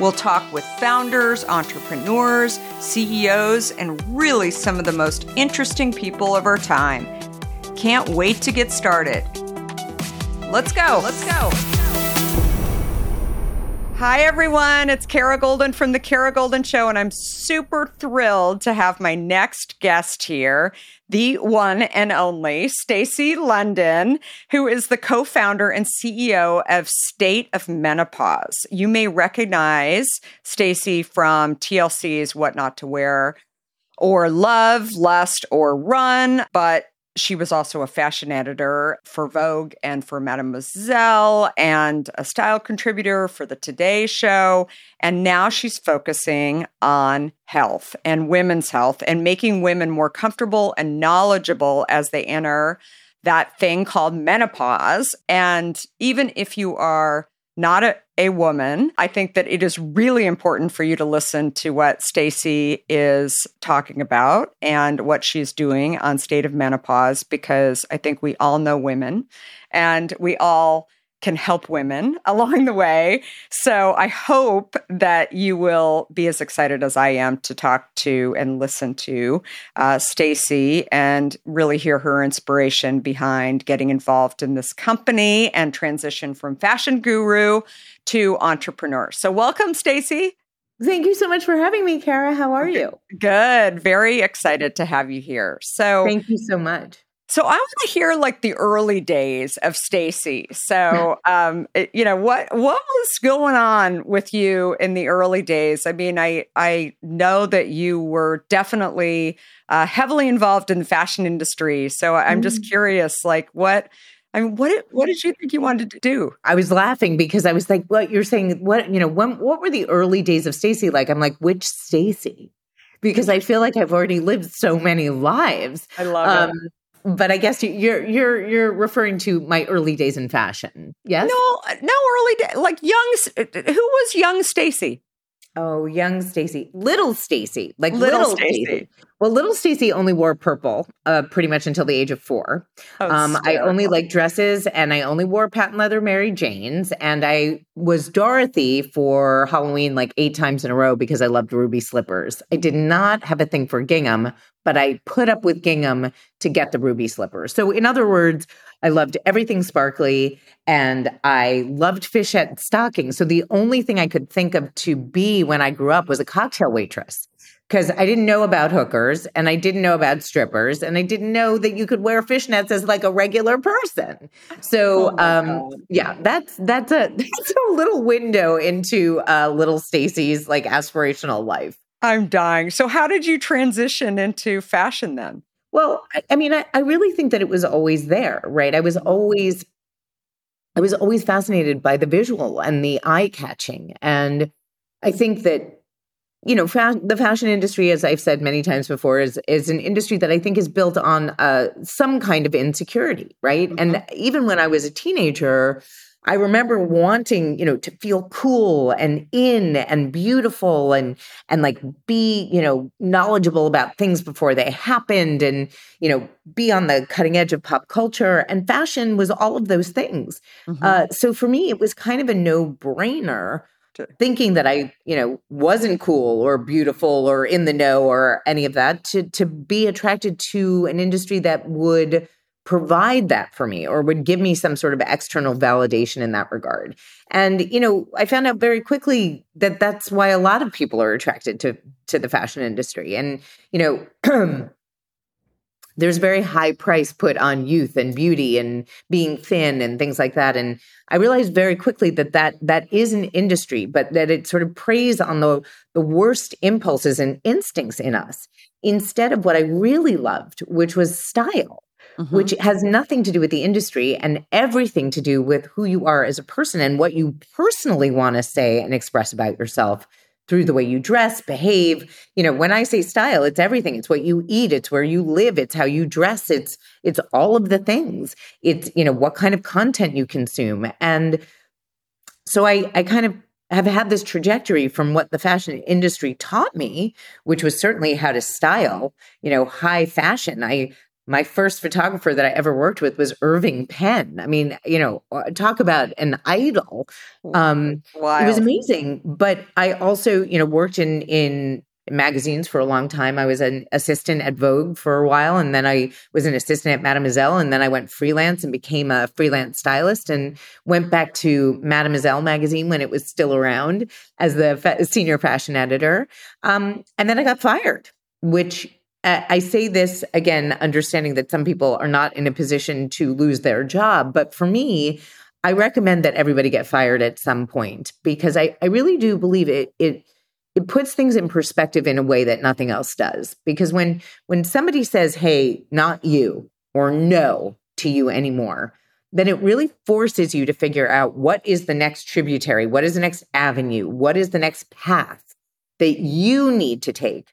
We'll talk with founders, entrepreneurs, CEOs, and really some of the most interesting people of our time. Can't wait to get started. Let's go. Let's go. Hi, everyone. It's Kara Goldin from The Kara Goldin Show, and I'm super thrilled to have my next guest here, the one and only Stacy London, who is the co founder and CEO of State of Menopause. You may recognize Stacy from TLC's What Not to Wear or Love, Lust, or Run, but she was also a fashion editor for Vogue and for Mademoiselle and a style contributor for the Today Show. And now she's focusing on health and women's health and making women more comfortable and knowledgeable as they enter that thing called menopause. And even if you are not a, a woman. I think that it is really important for you to listen to what Stacy is talking about and what she's doing on state of menopause because I think we all know women and we all can help women along the way. So I hope that you will be as excited as I am to talk to and listen to uh, Stacy and really hear her inspiration behind getting involved in this company and transition from fashion guru to entrepreneur. So welcome, Stacy. Thank you so much for having me, Kara. How are you? Good. Very excited to have you here. So thank you so much. So I want to hear like the early days of Stacy. So, um, it, you know what what was going on with you in the early days? I mean, I I know that you were definitely uh, heavily involved in the fashion industry. So I'm just mm. curious, like what. I mean, what what did you think you wanted to do? I was laughing because I was like, "What you're saying? What you know? When what were the early days of Stacy like?" I'm like, "Which Stacy?" Because I feel like I've already lived so many lives. I love um, it but I guess you're you're you're referring to my early days in fashion. Yes. No, no early day like young. Uh, who was young Stacy? Oh, young Stacy, little Stacy, like little, little Stacy. Well, little Stacy only wore purple uh, pretty much until the age of four. Oh, um, I only liked dresses and I only wore patent leather Mary Janes. And I was Dorothy for Halloween like eight times in a row because I loved ruby slippers. I did not have a thing for gingham, but I put up with gingham to get the ruby slippers. So, in other words, I loved everything sparkly and I loved fishette stockings. So, the only thing I could think of to be when I grew up was a cocktail waitress because I didn't know about hookers and I didn't know about strippers and I didn't know that you could wear fishnets as like a regular person. So, oh um, yeah, that's that's a that's a little window into uh, little Stacy's like aspirational life. I'm dying. So, how did you transition into fashion then? Well, I, I mean, I, I really think that it was always there, right? I was always, I was always fascinated by the visual and the eye catching, and I think that you know, fa- the fashion industry, as I've said many times before, is is an industry that I think is built on uh, some kind of insecurity, right? Mm-hmm. And even when I was a teenager, I remember wanting, you know, to feel cool and in and beautiful and and like be, you know, knowledgeable about things before they happened and, you know, be on the cutting edge of pop culture. And fashion was all of those things. Mm-hmm. Uh, so for me, it was kind of a no brainer thinking that I, you know, wasn't cool or beautiful or in the know or any of that to to be attracted to an industry that would provide that for me or would give me some sort of external validation in that regard. And you know, I found out very quickly that that's why a lot of people are attracted to to the fashion industry. And you know, there's very high price put on youth and beauty and being thin and things like that and i realized very quickly that that that is an industry but that it sort of preys on the the worst impulses and instincts in us instead of what i really loved which was style mm-hmm. which has nothing to do with the industry and everything to do with who you are as a person and what you personally want to say and express about yourself through the way you dress, behave. You know, when I say style, it's everything. It's what you eat, it's where you live, it's how you dress, it's it's all of the things. It's, you know, what kind of content you consume. And so I I kind of have had this trajectory from what the fashion industry taught me, which was certainly how to style, you know, high fashion. I my first photographer that I ever worked with was Irving Penn. I mean, you know, uh, talk about an idol. Um, Wild. It was amazing. But I also, you know, worked in in magazines for a long time. I was an assistant at Vogue for a while, and then I was an assistant at Mademoiselle, and then I went freelance and became a freelance stylist, and went back to Mademoiselle magazine when it was still around as the fa- senior fashion editor. Um, and then I got fired, which I say this again, understanding that some people are not in a position to lose their job. But for me, I recommend that everybody get fired at some point because I, I really do believe it it it puts things in perspective in a way that nothing else does. Because when when somebody says, hey, not you, or no to you anymore, then it really forces you to figure out what is the next tributary, what is the next avenue, what is the next path that you need to take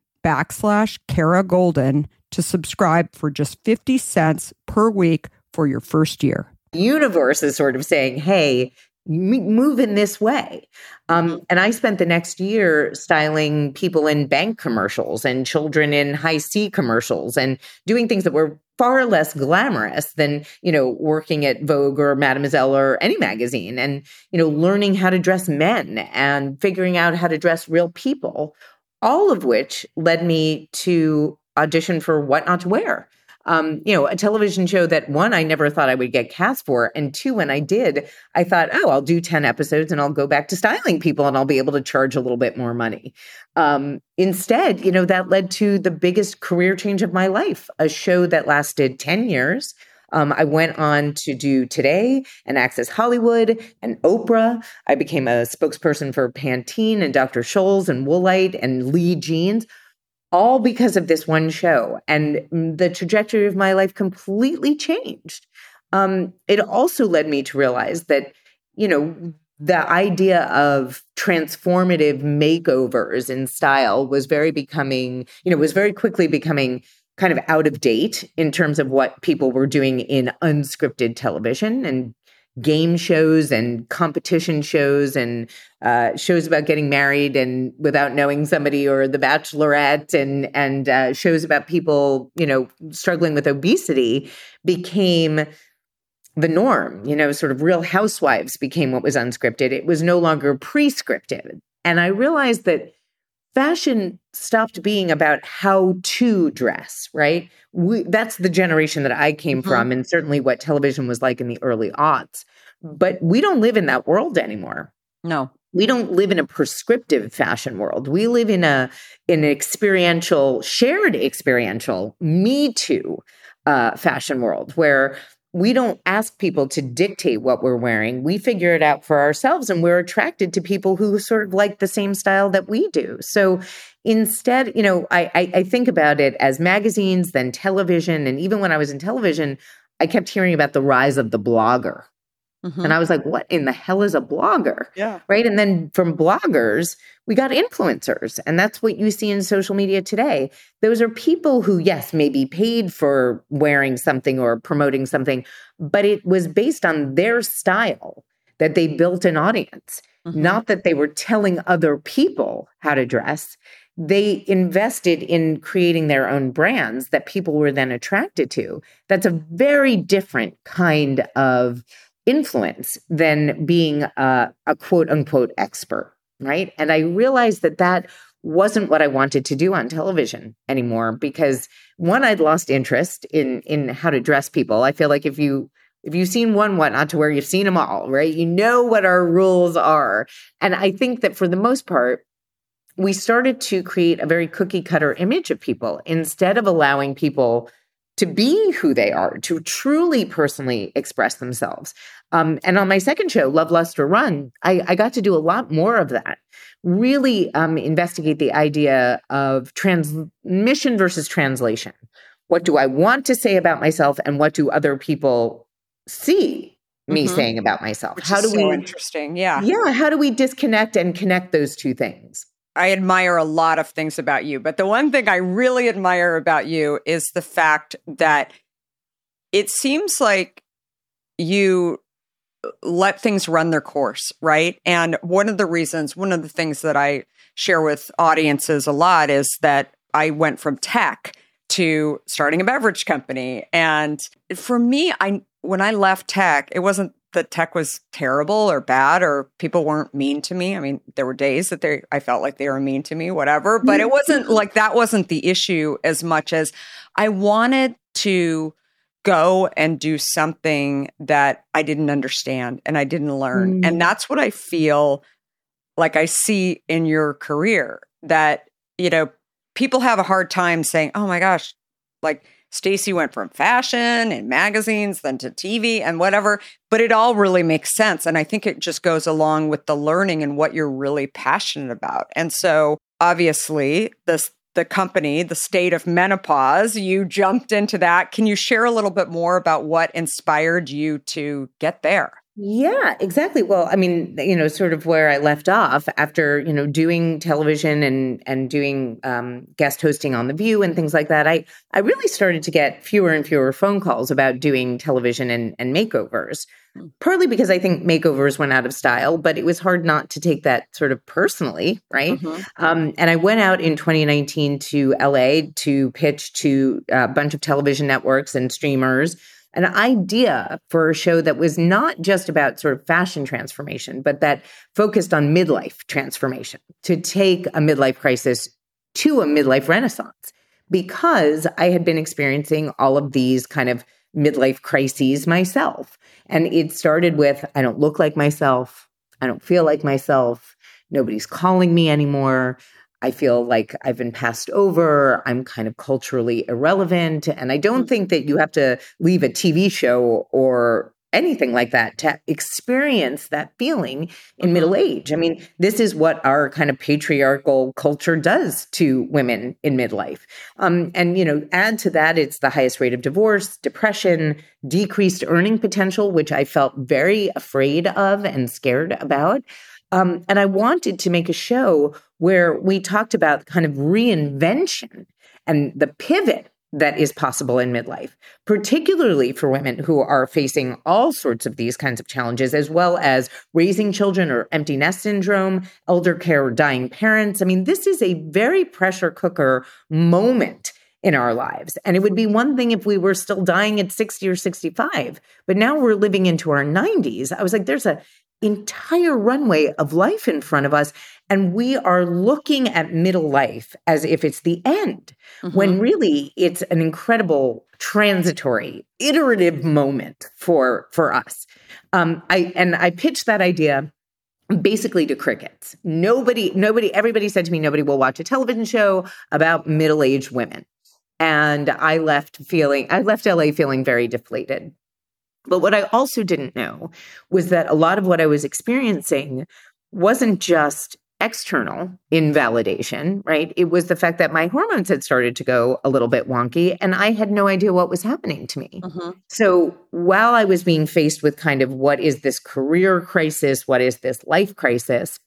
backslash Kara Goldin to subscribe for just 50 cents per week for your first year. Universe is sort of saying, hey, move in this way. Um, and I spent the next year styling people in bank commercials and children in Hi-C commercials and doing things that were far less glamorous than, you know, working at Vogue or Mademoiselle or any magazine and, you know, learning how to dress men and figuring out how to dress real people all of which led me to audition for What Not to Wear. Um, you know, a television show that one, I never thought I would get cast for. And two, when I did, I thought, oh, I'll do 10 episodes and I'll go back to styling people and I'll be able to charge a little bit more money. Um, instead, you know, that led to the biggest career change of my life, a show that lasted 10 years um, I went on to do Today and Access Hollywood and Oprah. I became a spokesperson for Pantene and Dr. Scholl's and Woolite and Lee Jeans, all because of this one show. And the trajectory of my life completely changed. Um, it also led me to realize that, you know, the idea of transformative makeovers in style was very becoming, you know, was very quickly becoming kind of out of date in terms of what people were doing in unscripted television and game shows and competition shows and uh, shows about getting married and without knowing somebody or the bachelorette and and uh, shows about people you know struggling with obesity became the norm you know sort of real housewives became what was unscripted. It was no longer pre-scripted. And i realized that fashion stopped being about how to dress, right? We, that's the generation that I came mm-hmm. from, and certainly what television was like in the early aughts. But we don't live in that world anymore. No. We don't live in a prescriptive fashion world. We live in a in an experiential, shared experiential, me too uh, fashion world where we don't ask people to dictate what we're wearing. We figure it out for ourselves and we're attracted to people who sort of like the same style that we do. So instead, you know, I, I, I think about it as magazines, then television. And even when I was in television, I kept hearing about the rise of the blogger. Mm-hmm. And I was like, what in the hell is a blogger? Yeah. Right. And then from bloggers, we got influencers. And that's what you see in social media today. Those are people who, yes, may be paid for wearing something or promoting something, but it was based on their style that they built an audience, mm-hmm. not that they were telling other people how to dress. They invested in creating their own brands that people were then attracted to. That's a very different kind of influence than being a, a quote unquote expert, right? And I realized that that wasn't what I wanted to do on television anymore because one, I'd lost interest in in how to dress people. I feel like if you if you've seen one what not to wear, you've seen them all, right? You know what our rules are. And I think that for the most part, we started to create a very cookie cutter image of people instead of allowing people to be who they are, to truly personally express themselves. Um, and on my second show, Love, Lust, or Run, I, I got to do a lot more of that. Really um, investigate the idea of transmission versus translation. What do I want to say about myself, and what do other people see me Mhm. saying about myself? Which how do so we interesting. Yeah. Yeah, how do we disconnect and connect those two things? I admire a lot of things about you, but the one thing I really admire about you is the fact that it seems like you let things run their course, right? And one of the reasons, one of the things that I share with audiences a lot is that I went from tech to starting a beverage company. And for me, I when I left tech, it wasn't that tech was terrible or bad or people weren't mean to me. I mean, there were days that they I felt like they were mean to me, whatever, but it wasn't like that wasn't the issue as much as I wanted to go and do something that I didn't understand and I didn't learn. Mm. And that's what I feel like I see in your career that, you know, people have a hard time saying, "Oh my gosh, like Stacy went from fashion and magazines then to TV and whatever, but it all really makes sense and I think it just goes along with the learning and what you're really passionate about. And so, obviously, this the company, the state of menopause, you jumped into that. Can you share a little bit more about what inspired you to get there? Yeah, exactly. Well, I mean, you know, sort of where I left off after, you know, doing television and and doing um, guest hosting on The View and things like that. I I really started to get fewer and fewer phone calls about doing television and and makeovers. Partly because I think makeovers went out of style, but it was hard not to take that sort of personally, right? Um, and I went out in 2019 to LA to pitch to a bunch of television networks and streamers an idea for a show that was not just about sort of fashion transformation, but that focused on midlife transformation to take a midlife crisis to a midlife renaissance. Because I had been experiencing all of these kind of midlife crises myself. And it started with I don't look like myself. I don't feel like myself. Nobody's calling me anymore. I feel like I've been passed over. I'm kind of culturally irrelevant. And I don't think that you have to leave a TV show or anything like that to experience that feeling in middle age. I mean, this is what our kind of patriarchal culture does to women in midlife. Um, and, you know, add to that, it's the highest rate of divorce, depression, decreased earning potential, which I felt very afraid of and scared about. Um, and I wanted to make a show where we talked about kind of reinvention and the pivot that is possible in midlife, particularly for women who are facing all sorts of these kinds of challenges, as well as raising children or empty nest syndrome, elder care, or dying parents. I mean, this is a very pressure cooker moment in our lives. And it would be one thing if we were still dying at 60 or 65, but now we're living into our 90s. I was like, there's a entire runway of life in front of us and we are looking at middle life as if it's the end when really it's an incredible transitory iterative moment for for us. Um i and i pitched that idea basically to crickets. Nobody nobody everybody said to me nobody will watch a television show about middle-aged women. And i left feeling i left la feeling very deflated but what I also didn't know was that a lot of what I was experiencing wasn't just external invalidation, right? It was the fact that my hormones had started to go a little bit wonky and I had no idea what was happening to me. Mm-hmm. So while I was being faced with kind of what is this career crisis, what is this life crisis,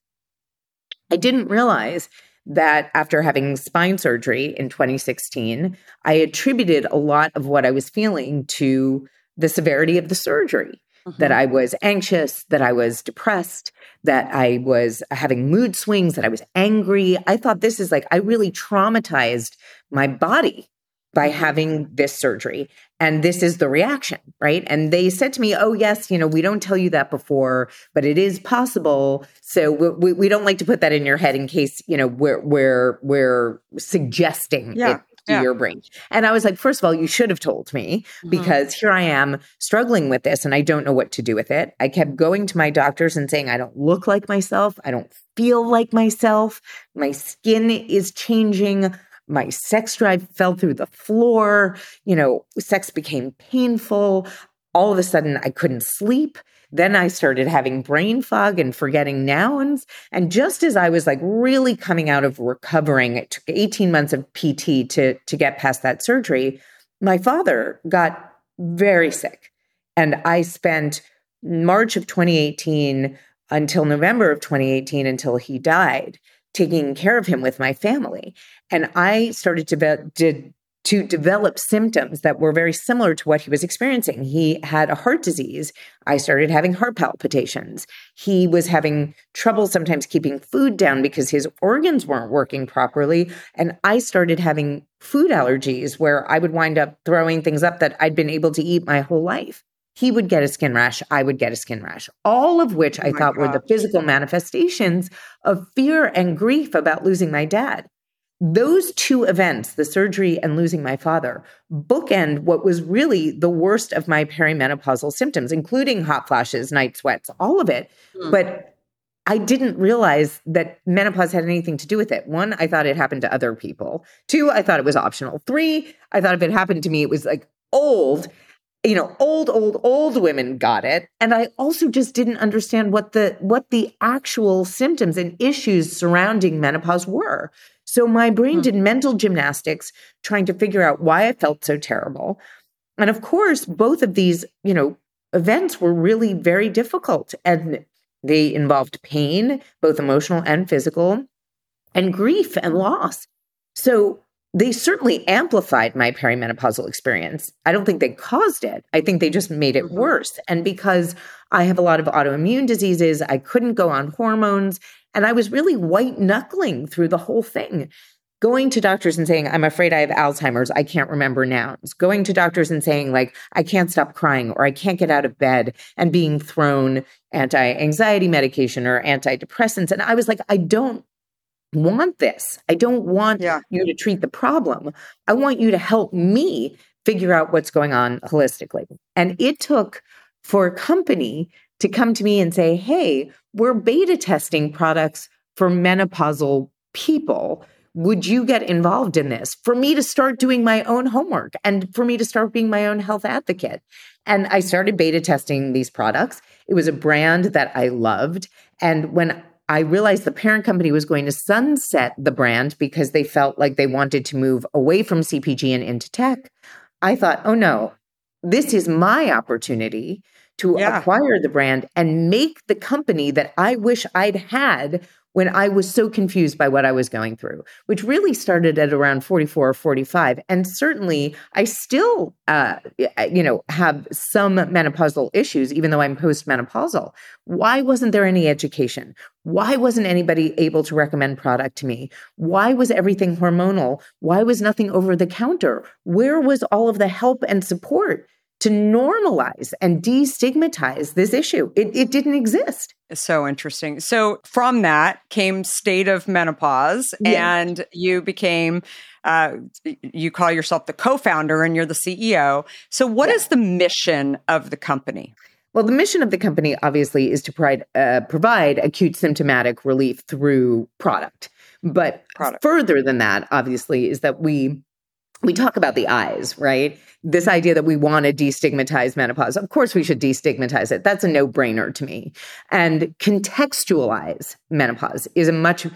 I didn't realize that after having spine surgery in 2016, I attributed a lot of what I was feeling to the severity of the surgery. That mm-hmm. I was anxious, that I was depressed, that I was having mood swings, that I was angry. I thought this is like, I really traumatized my body by mm-hmm. having this surgery. And this is the reaction, right? And they said to me, Oh, yes, you know, we don't tell you that before, but it is possible. So we, we, we don't like to put that in your head in case, you know, we're, we're, we're suggesting Yeah, it yeah. your brain. And I was like, First of all, you should have told me mm-hmm. because here I am struggling with this and I don't know what to do with it. I kept going to my doctors and saying, I don't look like myself. I don't feel like myself. My skin is changing. My sex drive fell through the floor. You know, sex became painful. All of a sudden, I couldn't sleep. Then I started having brain fog and forgetting nouns. And just as I was like really coming out of recovering, it took 18 months of PT to, to get past that surgery. My father got very sick. And I spent March of 2018 until November of 2018 until he died, taking care of him with my family. And I started to, be, to to develop symptoms that were very similar to what he was experiencing. He had a heart disease. I started having heart palpitations. He was having trouble sometimes keeping food down because his organs weren't working properly. And I started having food allergies where I would wind up throwing things up that I'd been able to eat my whole life. He would get a skin rash. I would get a skin rash, all of which oh I thought were the physical manifestations of fear and grief about losing my dad. Those two events, the surgery and losing my father, bookend what was really the worst of my perimenopausal symptoms, including hot flashes, night sweats, all of it. Mm. But I didn't realize that menopause had anything to do with it. One, I thought it happened to other people. Two, I thought it was optional. Three, I thought if it happened to me, it was like old you know old old old women got it and i also just didn't understand what the what the actual symptoms and issues surrounding menopause were so my brain hmm. did mental gymnastics trying to figure out why I felt so terrible. And of course, both of these, you know, events were really very difficult and they involved pain, both emotional and physical, and grief and loss. So they certainly amplified my perimenopausal experience. I don't think they caused it. I think they just made it mm-hmm. worse. And because I have a lot of autoimmune diseases, I couldn't go on hormones. And I was really white knuckling through the whole thing. Going to doctors and saying, I'm afraid I have Alzheimer's. I can't remember nouns. Going to doctors and saying, like, I can't stop crying or I can't get out of bed and being thrown anti anxiety medication or antidepressants. And I was like, I don't want this. I don't want yeah. you to treat the problem. I want you to help me figure out what's going on holistically. And it took for a company to come to me and say, hey, we're beta testing products for menopausal people. Would you get involved in this? For me to start doing my own homework and for me to start being my own health advocate. And I started beta testing these products. It was a brand that I loved. And when I realized the parent company was going to sunset the brand because they felt like they wanted to move away from CPG and into tech. I thought, oh no, this is my opportunity to yeah. acquire the brand and make the company that I wish I'd had when I was so confused by what I was going through, which really started at around 44 or 45. And certainly I still, uh, you know, have some menopausal issues, even though I'm postmenopausal. Why wasn't there any education? Why wasn't anybody able to recommend product to me? Why was everything hormonal? Why was nothing over the counter? Where was all of the help and support? To normalize and destigmatize this issue. It, it didn't exist. So interesting. So from that came state of menopause, yeah. and you became. Uh, you call yourself the co-founder and you're the CEO. So, what yeah. is the mission of the company? Well, the mission of the company obviously is to provide uh, provide acute symptomatic relief through product. But product. further than that, obviously, is that we we talk about the eyes, right? This idea that we want to destigmatize menopause. Of course, we should destigmatize it. That's a no brainer to me. And contextualize menopause is a much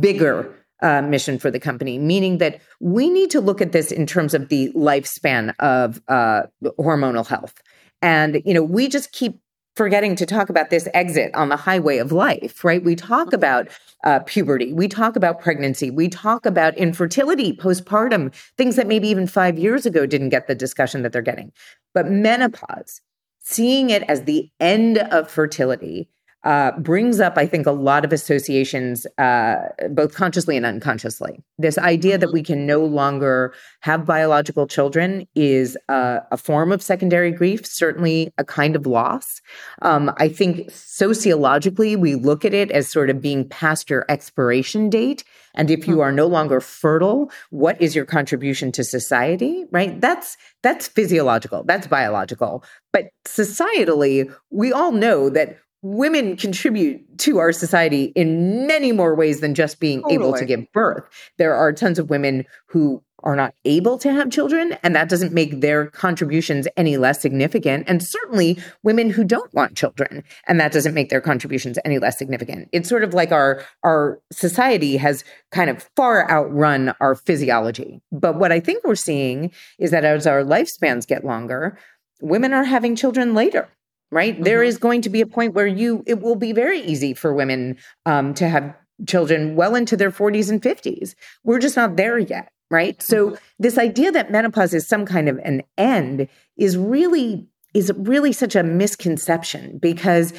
bigger uh, mission for the company, meaning that we need to look at this in terms of the lifespan of uh, hormonal health. And, you know, we just keep forgetting to talk about this exit on the highway of life, right? We talk mm-hmm. about uh, puberty, we talk about pregnancy, we talk about infertility, postpartum, things that maybe even five years ago didn't get the discussion that they're getting. But menopause, seeing it as the end of fertility uh, brings up, I think, a lot of associations, uh, both consciously and unconsciously. This idea that mm-hmm. we can no longer have biological children is uh, a form of secondary grief, certainly a kind of loss. Um, I think sociologically, we look at it as sort of being past your expiration date. And if you mm-hmm. are no longer fertile, what is your contribution to society? Right? That's that's physiological. That's biological. But societally, we all know that women contribute to our society in many more ways than just being totally. able to give birth. There are tons of women who are not able to have children, and that doesn't make their contributions any less significant. And certainly women who don't want children, and that doesn't make their contributions any less significant. It's sort of like our, our society has kind of far outrun our physiology. But what I think we're seeing is that as our lifespans get longer, women are having children later right? There Mhm. is going to be a point where you it will be very easy for women um, to have children well into their 40s and 50s. We're just not there yet, right? So this idea that menopause is some kind of an end is really is really such a misconception because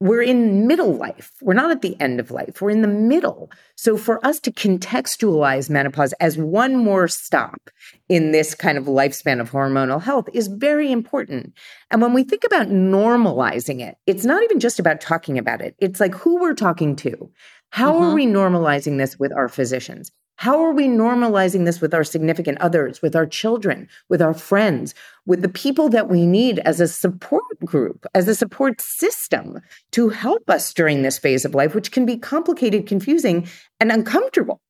we're in middle life. We're not at the end of life. We're in the middle. So for us to contextualize menopause as one more stop in this kind of lifespan of hormonal health is very important. And when we think about normalizing it, it's not even just about talking about it. It's like who we're talking to. How are Mhm. we normalizing this with our physicians? How are we normalizing this with our significant others, with our children, with our friends, with the people that we need as a support group, as a support system to help us during this phase of life, which can be complicated, confusing, and uncomfortable?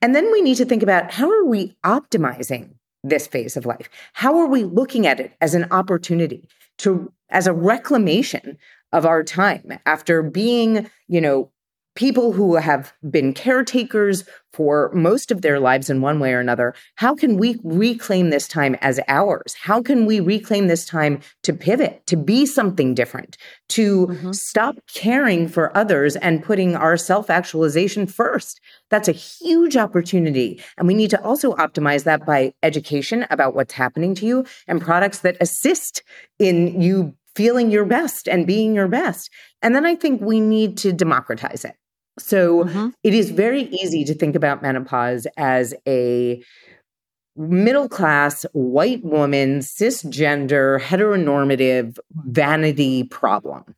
And then we need to think about how are we optimizing this phase of life? How are we looking at it as an opportunity to, as a reclamation of our time after being, you know, people who have been caretakers for most of their lives in one way or another, how can we reclaim this time as ours? How can we reclaim this time to pivot, to be something different, to Mhm. stop caring for others and putting our self actualization first? That's a huge opportunity. And we need to also optimize that by education about what's happening to you and products that assist in you feeling your best and being your best. And then I think we need to democratize it. So Mhm. it is very easy to think about menopause as a middle class, white woman, cisgender, heteronormative vanity problem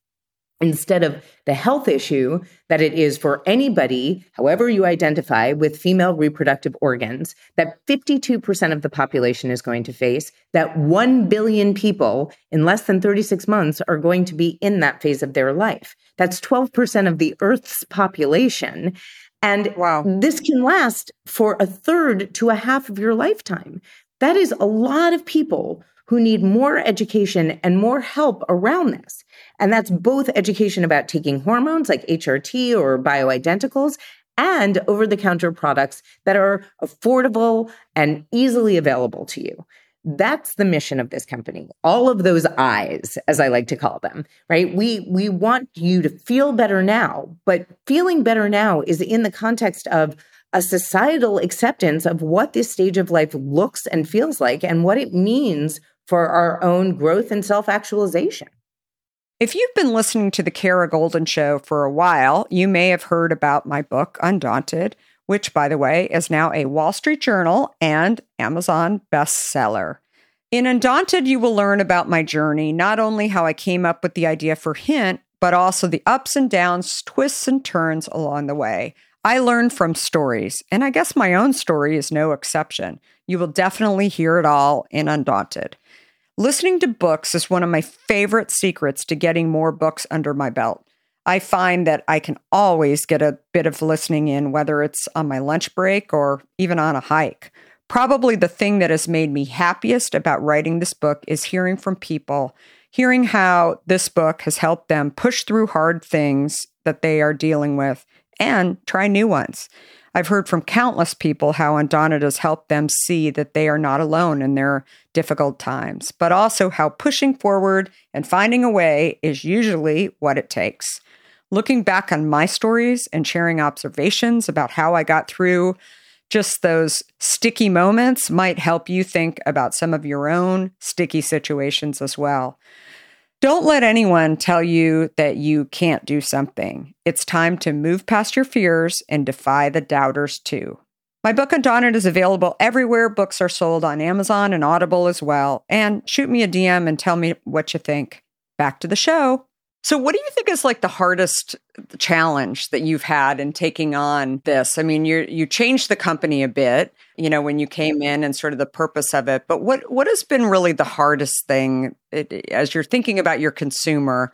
instead of the health issue that it is for anybody, however you identify, with female reproductive organs, that 52% of the population is going to face, that 1 billion people in less than 36 months are going to be in that phase of their life. That's 12% of the Earth's population. And Wow. this can last for a third to a half of your lifetime. That is a lot of people who need more education and more help around this. And that's both education about taking hormones like HRT or bioidenticals and over the counter products that are affordable and easily available to you. That's the mission of this company. All of those eyes, as I like to call them, right? We we want you to feel better now, but feeling better now is in the context of a societal acceptance of what this stage of life looks and feels like and what it means for our own growth and self-actualization. If you've been listening to the Kara Goldin Show for a while, you may have heard about my book, Undaunted, which, by the way, is now a Wall Street Journal and Amazon bestseller. In Undaunted, you will learn about my journey, not only how I came up with the idea for Hint, but also the ups and downs, twists and turns along the way. I learn from stories, and I guess my own story is no exception. You will definitely hear it all in Undaunted. Listening to books is one of my favorite secrets to getting more books under my belt. I find that I can always get a bit of listening in, whether it's on my lunch break or even on a hike. Probably the thing that has made me happiest about writing this book is hearing from people, hearing how this book has helped them push through hard things that they are dealing with and try new ones. I've heard from countless people how Undaunted has helped them see that they are not alone in their difficult times, but also how pushing forward and finding a way is usually what it takes. Looking back on my stories and sharing observations about how I got through just those sticky moments might help you think about some of your own sticky situations as well. Don't let anyone tell you that you can't do something. It's time to move past your fears and defy the doubters too. My book Undaunted is available everywhere books are sold on Amazon and Audible as well. And shoot me a DM and tell me what you think. Back to the show. So, what do you think is like the hardest challenge that you've had in taking on this? I mean, you you changed the company a bit, you know, when you came in and sort of the purpose of it. But what what has been really the hardest thing it, as you're thinking about your consumer?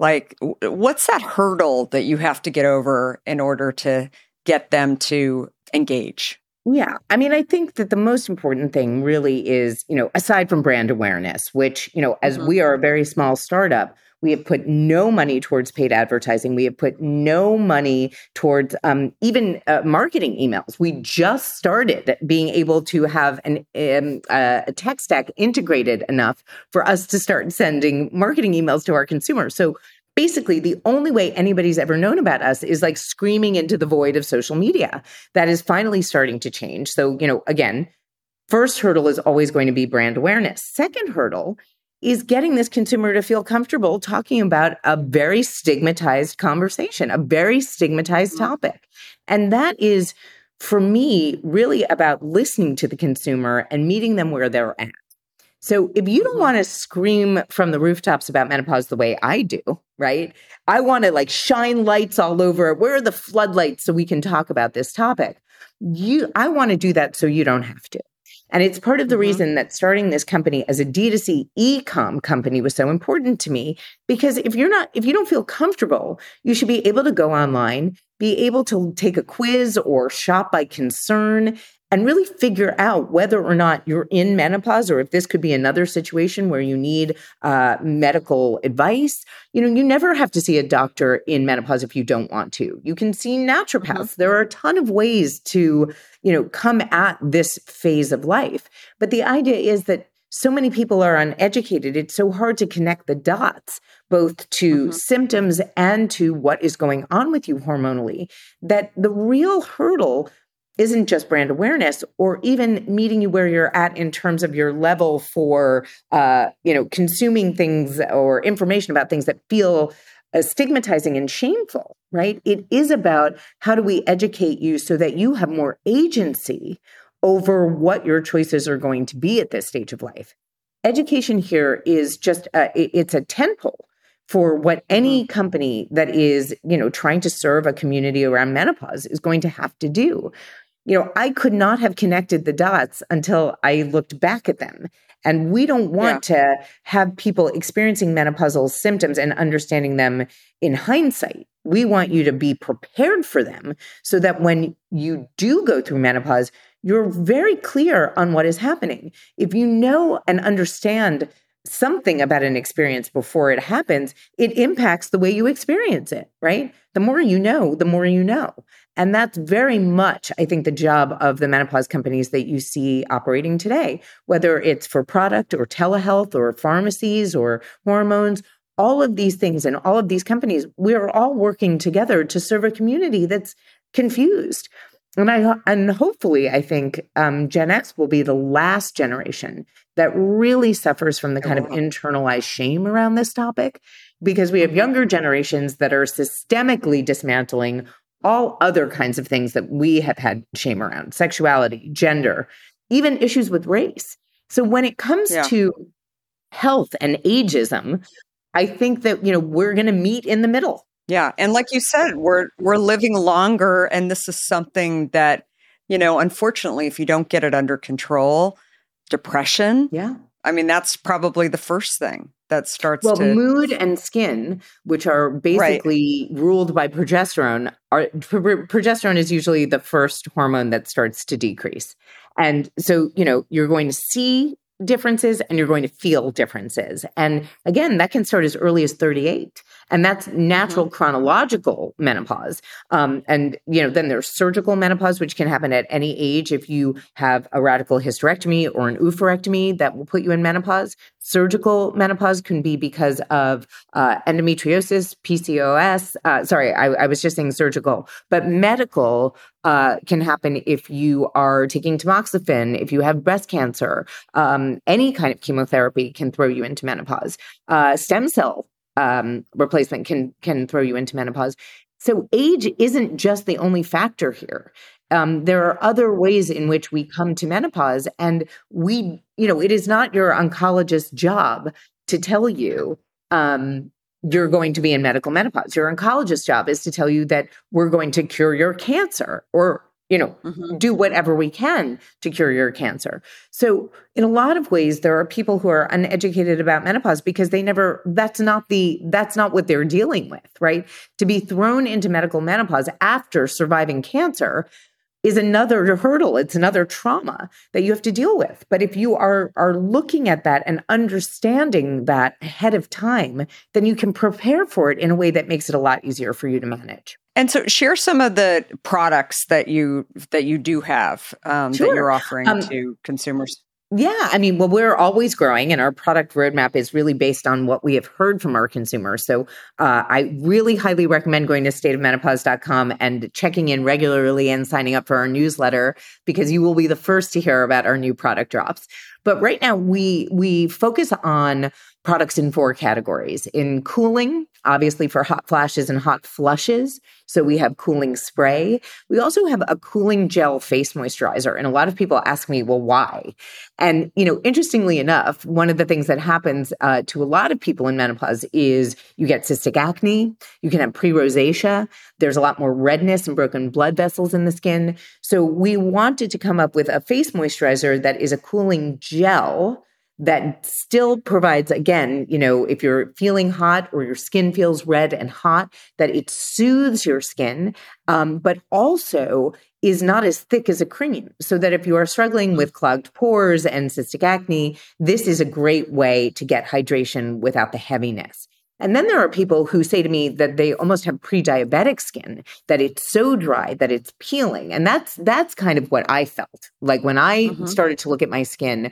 Like, what's that hurdle that you have to get over in order to get them to engage? Yeah. I mean, I think that the most important thing really is, you know, aside from brand awareness, which, you know, as Mhm. we are a very small startup, We have put no money towards paid advertising. We have put no money towards um, even uh, marketing emails. We just started being able to have an um, uh, a tech stack integrated enough for us to start sending marketing emails to our consumers. So basically the only way anybody's ever known about us is like screaming into the void of social media. That is finally starting to change. So, you know, again, first hurdle is always going to be brand awareness. Second hurdle is getting this consumer to feel comfortable talking about a very stigmatized conversation, a very stigmatized mm-hmm. topic. And that is for me really about listening to the consumer and meeting them where they're at. So if you don't mm-hmm. want to scream from the rooftops about menopause the way I do, right? I want to like shine lights all over. Where are the floodlights so we can talk about this topic? You I want to do that so you don't have to. And it's part of the mm-hmm. reason that starting this company as a D2C e-com company was so important to me because if you're not if you don't feel comfortable, you should be able to go online, be able to take a quiz or shop by concern and really figure out whether or not you're in menopause or if this could be another situation where you need uh, medical advice. You know, you never have to see a doctor in menopause if you don't want to. You can see naturopaths. Mm-hmm. There are a ton of ways to, you know, come at this phase of life. But the idea is that so many people are uneducated. It's so hard to connect the dots, both to mm-hmm. symptoms and to what is going on with you hormonally, that the real hurdle isn't just brand awareness or even meeting you where you're at in terms of your level for uh, you know consuming things or information about things that feel uh, stigmatizing and shameful right? It is about how do we educate you so that you have more agency over what your choices are going to be at this stage of life. Education here is just a, it's a tentpole for what any mm-hmm. company that is you know trying to serve a community around menopause is going to have to do you know, I could not have connected the dots until I looked back at them. And we don't want yeah. to have people experiencing menopausal symptoms and understanding them in hindsight. We want you to be prepared for them so that when you do go through menopause, you're very clear on what is happening. If you know and understand something about an experience before it happens, it impacts the way you experience it, right? The more you know, the more you know. And that's very much, I think, the job of the menopause companies that you see operating today, whether it's for product or telehealth or pharmacies or hormones. All of these things and all of these companies, we're all working together to serve a community that's confused. And I and hopefully, I think um, Gen X will be the last generation that really suffers from the kind of internalized shame around this topic, because we have mm-hmm. younger generations that are systemically dismantling all other kinds of things that we have had shame around sexuality, gender, even issues with race. So when it comes yeah. to health and ageism, I think that, you know, we're going to meet in the middle. Yeah, and like you said, we're we're living longer and this is something that, you know, unfortunately if you don't get it under control, depression. Yeah. I mean, that's probably the first thing that starts well to... mood and skin which are basically right. ruled by progesterone are progesterone is usually the first hormone that starts to decrease and so you know you're going to see differences and you're going to feel differences and again that can start as early as 38 and that's natural mm-hmm. chronological menopause. Um, and you know, then there's surgical menopause, which can happen at any age if you have a radical hysterectomy or an oophorectomy that will put you in menopause. Surgical menopause can be because of uh, endometriosis, PCOS. Uh, sorry, I, I, was just saying surgical, but medical uh, can happen if you are taking tamoxifen, if you have breast cancer. Um, any kind of chemotherapy can throw you into menopause. Uh, stem cell um, replacement can can throw you into menopause. So age isn't just the only factor here. Um, there are other ways in which we come to menopause, and we, you know, it is not your oncologist's job to tell you um, you're going to be in medical menopause. Your oncologist's job is to tell you that we're going to cure your cancer or you know, mm-hmm. do whatever we can to cure your cancer. So, in a lot of ways, there are people who are uneducated about menopause because they never, that's not the, that's not what they're dealing with, right? To be thrown into medical menopause after surviving cancer is another hurdle it's another trauma that you have to deal with. But if you are are looking at that and understanding that ahead of time then you can prepare for it in a way that makes it a lot easier for you to manage. And so share some of the products that you that you do have um, Sure. that you're offering Um, to consumers Yeah, I mean, well, we're always growing, and our product roadmap is really based on what we have heard from our consumers. So, uh, I really highly recommend going to stateofmenopause.com and checking in regularly and signing up for our newsletter because you will be the first to hear about our new product drops. But right now, we we focus on products in four categories: in cooling, obviously for hot flashes and hot flushes. So we have cooling spray. We also have a cooling gel face moisturizer, and a lot of people ask me, "Well, why?" And, you know, interestingly enough, one of the things that happens uh, to a lot of people in menopause is you get cystic acne, you can have pre rosacea, there's a lot more redness and broken blood vessels in the skin. So we wanted to come up with a face moisturizer that is a cooling gel that still provides again you know if you're feeling hot or your skin feels red and hot that it soothes your skin um, but also is not as thick as a cream so that if you are struggling with clogged pores and cystic acne this is a great way to get hydration without the heaviness and then there are people who say to me that they almost have pre-diabetic skin, that it's so dry that it's peeling. And that's that's kind of what I felt. Like when I Mhm. started to look at my skin,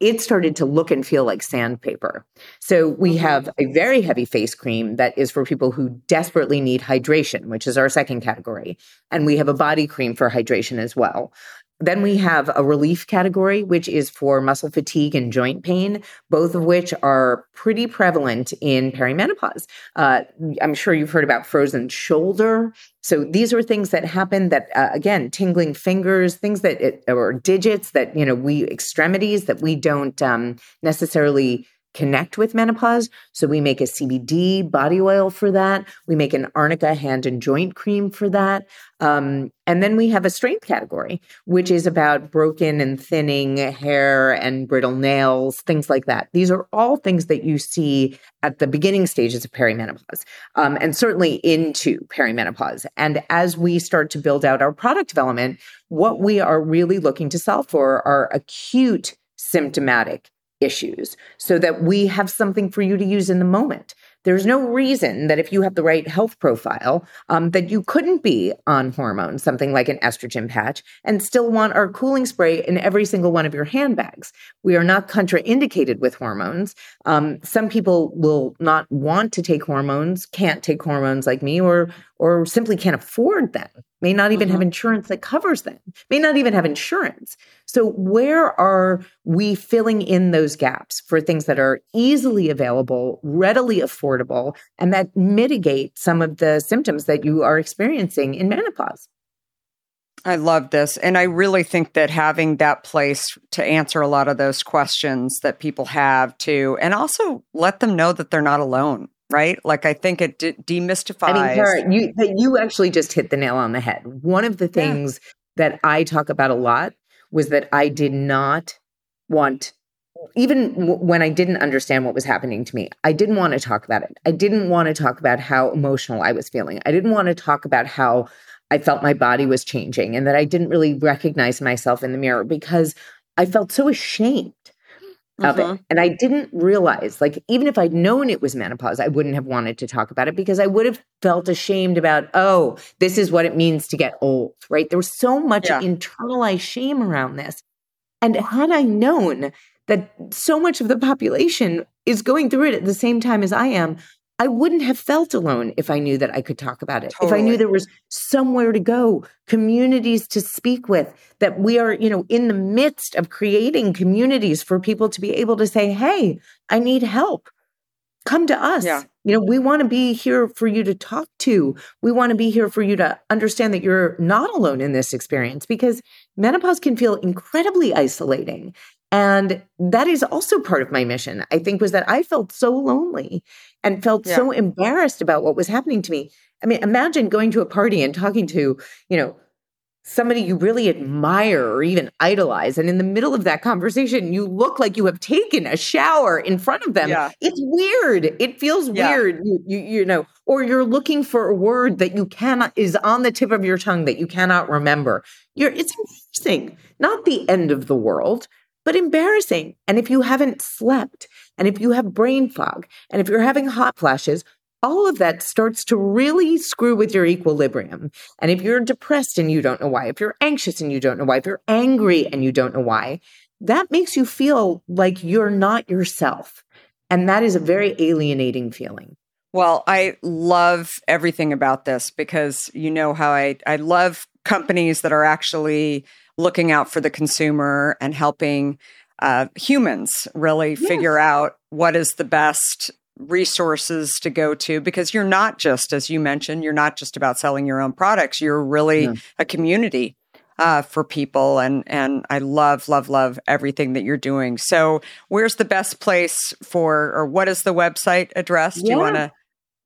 it started to look and feel like sandpaper. So we Mhm. have a very heavy face cream that is for people who desperately need hydration, which is our second category. And we have a body cream for hydration as well. Then we have a relief category, which is for muscle fatigue and joint pain, both of which are pretty prevalent in perimenopause. Uh, I'm sure you've heard about frozen shoulder. So these are things that happen that, uh, again, tingling fingers, things that, it, or digits that, you know, we, extremities that we don't um, necessarily connect with menopause. So we make a CBD body oil for that. We make an arnica hand and joint cream for that. Um, and then we have a strength category, which is about broken and thinning hair and brittle nails, things like that. These are all things that you see at the beginning stages of perimenopause, um, and certainly into perimenopause. And as we start to build out our product development, what we are really looking to solve for are acute symptomatic issues so that we have something for you to use in the moment. There's no reason that if you have the right health profile, um, that you couldn't be on hormones, something like an estrogen patch, and still want our cooling spray in every single one of your handbags. We are not contraindicated with hormones. Um, some people will not want to take hormones, can't take hormones like me, or or simply can't afford them. May not even have mm-hmm. insurance that covers them. May not even have insurance. So where are we filling in those gaps for things that are easily available, readily affordable, and that mitigate some of the symptoms that you are experiencing in menopause? I love this. And I really think that having that place to answer a lot of those questions that people have too, and also let them know that they're not alone, right? Like I think it de- demystifies. I mean, Kara, you you actually just hit the nail on the head. One of the Yeah. things that I talk about a lot was that I did not want even w- when I didn't understand what was happening to me, I didn't want to talk about it. I didn't want to talk about how emotional I was feeling. I didn't want to talk about how I felt my body was changing and that I didn't really recognize myself in the mirror because I felt so ashamed of Mhm. it. And I didn't realize, like, even if I'd known it was menopause, I wouldn't have wanted to talk about it because I would have felt ashamed about, oh, this is what it means to get old, right? There was so much Yeah. internalized shame around this. And had I known that so much of the population is going through it at the same time as I am, I wouldn't have felt alone if I knew that I could talk about it. If I knew there was somewhere to go, communities to speak with, that we are, you know, in the midst of creating communities for people to be able to say, "Hey, I need help. Come to us." Yeah. You know, we want to be here for you to talk to. We want to be here for you to understand that you're not alone in this experience because menopause can feel incredibly isolating. And that is also part of my mission, I think, was that I felt so lonely and felt Yeah. so embarrassed about what was happening to me. I mean, imagine going to a party and talking to, you know, somebody you really admire or even idolize. And in the middle of that conversation, you look like you have taken a shower in front of them. Yeah. It's weird. It feels Yeah. weird, you, you, you know, or you're looking for a word that you cannot is on the tip of your tongue that you cannot remember. You're it's embarrassing. Not the end of the world, but embarrassing. And if you haven't slept, and if you have brain fog, and if you're having hot flashes, all of that starts to really screw with your equilibrium. And if you're depressed and you don't know why, if you're anxious and you don't know why, if you're angry and you don't know why, that makes you feel like you're not yourself. And that is a very alienating feeling. Well, I love everything about this because you know how I, I love companies that are actually looking out for the consumer and helping uh, humans really yes. figure out what is the best resources to go to because you're not just as you mentioned you're not just about selling your own products you're really yeah. a community uh, for people and and I love love love everything that you're doing so where's the best place for or what is the website address do you want to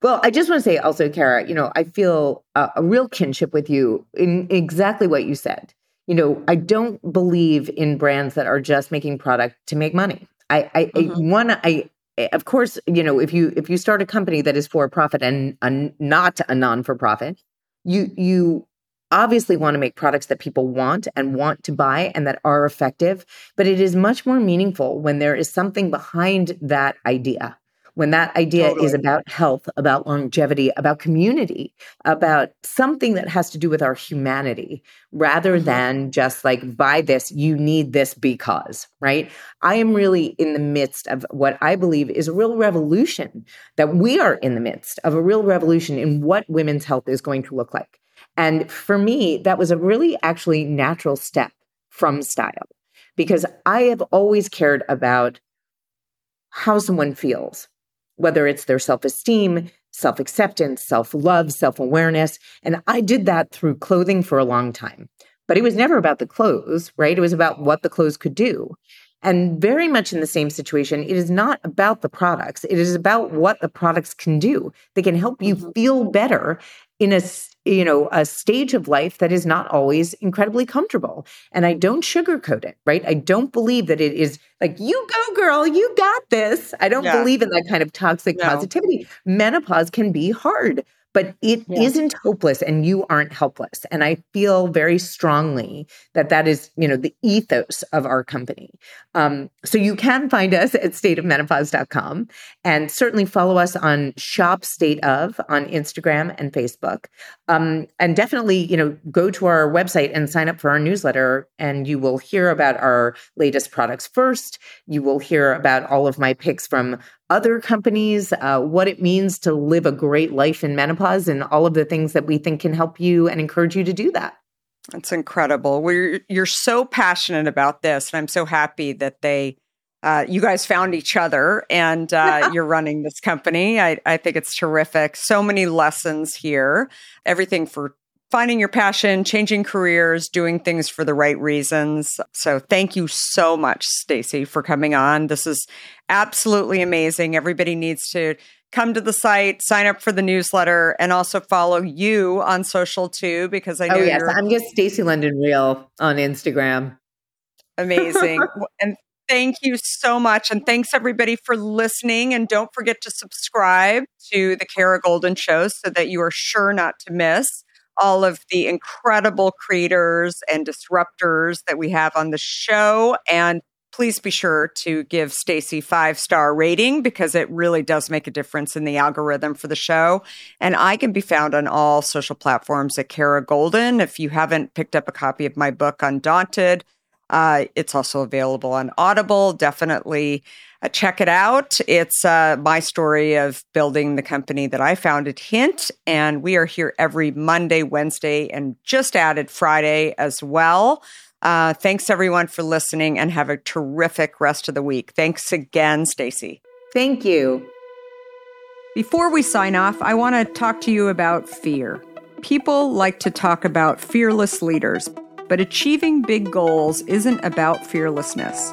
well, I just want to say also, Kara, you know, I feel a, a real kinship with you in exactly what you said. You know, I don't believe in brands that are just making product to make money. I, I, mm-hmm. I one, I, of course, you know, if you if you start a company that is for profit and a, not a non for profit, you you obviously want to make products that people want and want to buy and that are effective. But it is much more meaningful when there is something behind that idea when that idea totally. is about health, about longevity, about community, about something that has to do with our humanity, rather mm-hmm. than just like, buy this, you need this because, right? I am really in the midst of what I believe is a real revolution, that we are in the midst of a real revolution in what women's health is going to look like. And for me, that was a really actually natural step from style because I have always cared about how someone feels whether it's their self esteem, self acceptance, self love, self awareness. And I did that through clothing for a long time. But it was never about the clothes, right? It was about what the clothes could do. And very much in the same situation, it is not about the products. It is about what the products can do. They can help you mm-hmm. feel better in a you know a stage of life that is not always incredibly comfortable. And i don't sugarcoat it right? I don't believe that it is like you go girl you got this. I don't yeah. believe in that kind of toxic no. positivity. Menopause can be hard but it yeah. not hopeless and you aren't helpless. And i feel very strongly that that is you know the ethos of our company. Um, so you can find us at stateofmenopause.com and certainly follow us on shop state of on instagram and facebook. Um, and definitely you know go to our website and sign up for our newsletter and you will hear about our latest products first. You will hear about all of my picks from other companies, uh, what it means to live a great life in menopause, and all of the things that we think can help you and encourage you to do that. That's incredible. We're you're so passionate about this, and I'm so happy that they, uh, you guys found each other, and uh, you're running this company. I, I think it's terrific. So many lessons here. Everything for finding your passion, changing careers, doing things for the right reasons. So thank you so much, Stacy, for coming on. This is absolutely amazing. Everybody needs to come to the site, sign up for the newsletter, and also follow you on social too, because I oh, know oh, yes. you're I'm just Stacy London Real on Instagram. Amazing. and thank you so much. And thanks everybody for listening. And don't forget to subscribe to the Kara Goldin Show so that you are sure not to miss all of the incredible creators and disruptors that we have on the show. And please be sure to give Stacy five star rating because it really does make a difference in the algorithm for the show. And I can be found on all social platforms at Kara Goldin. If you haven't picked up a copy of my book, Undaunted, uh, it's also available on Audible. Definitely uh, check it out. It's uh, my story of building the company that I founded, Hint. And we are here every Monday, Wednesday, and just added Friday as well. Uh, thanks everyone for listening and have a terrific rest of the week. Thanks again, Stacy. Thank you. Before we sign off, I want to talk to you about fear. People like to talk about fearless leaders. But achieving big goals isn't about fearlessness.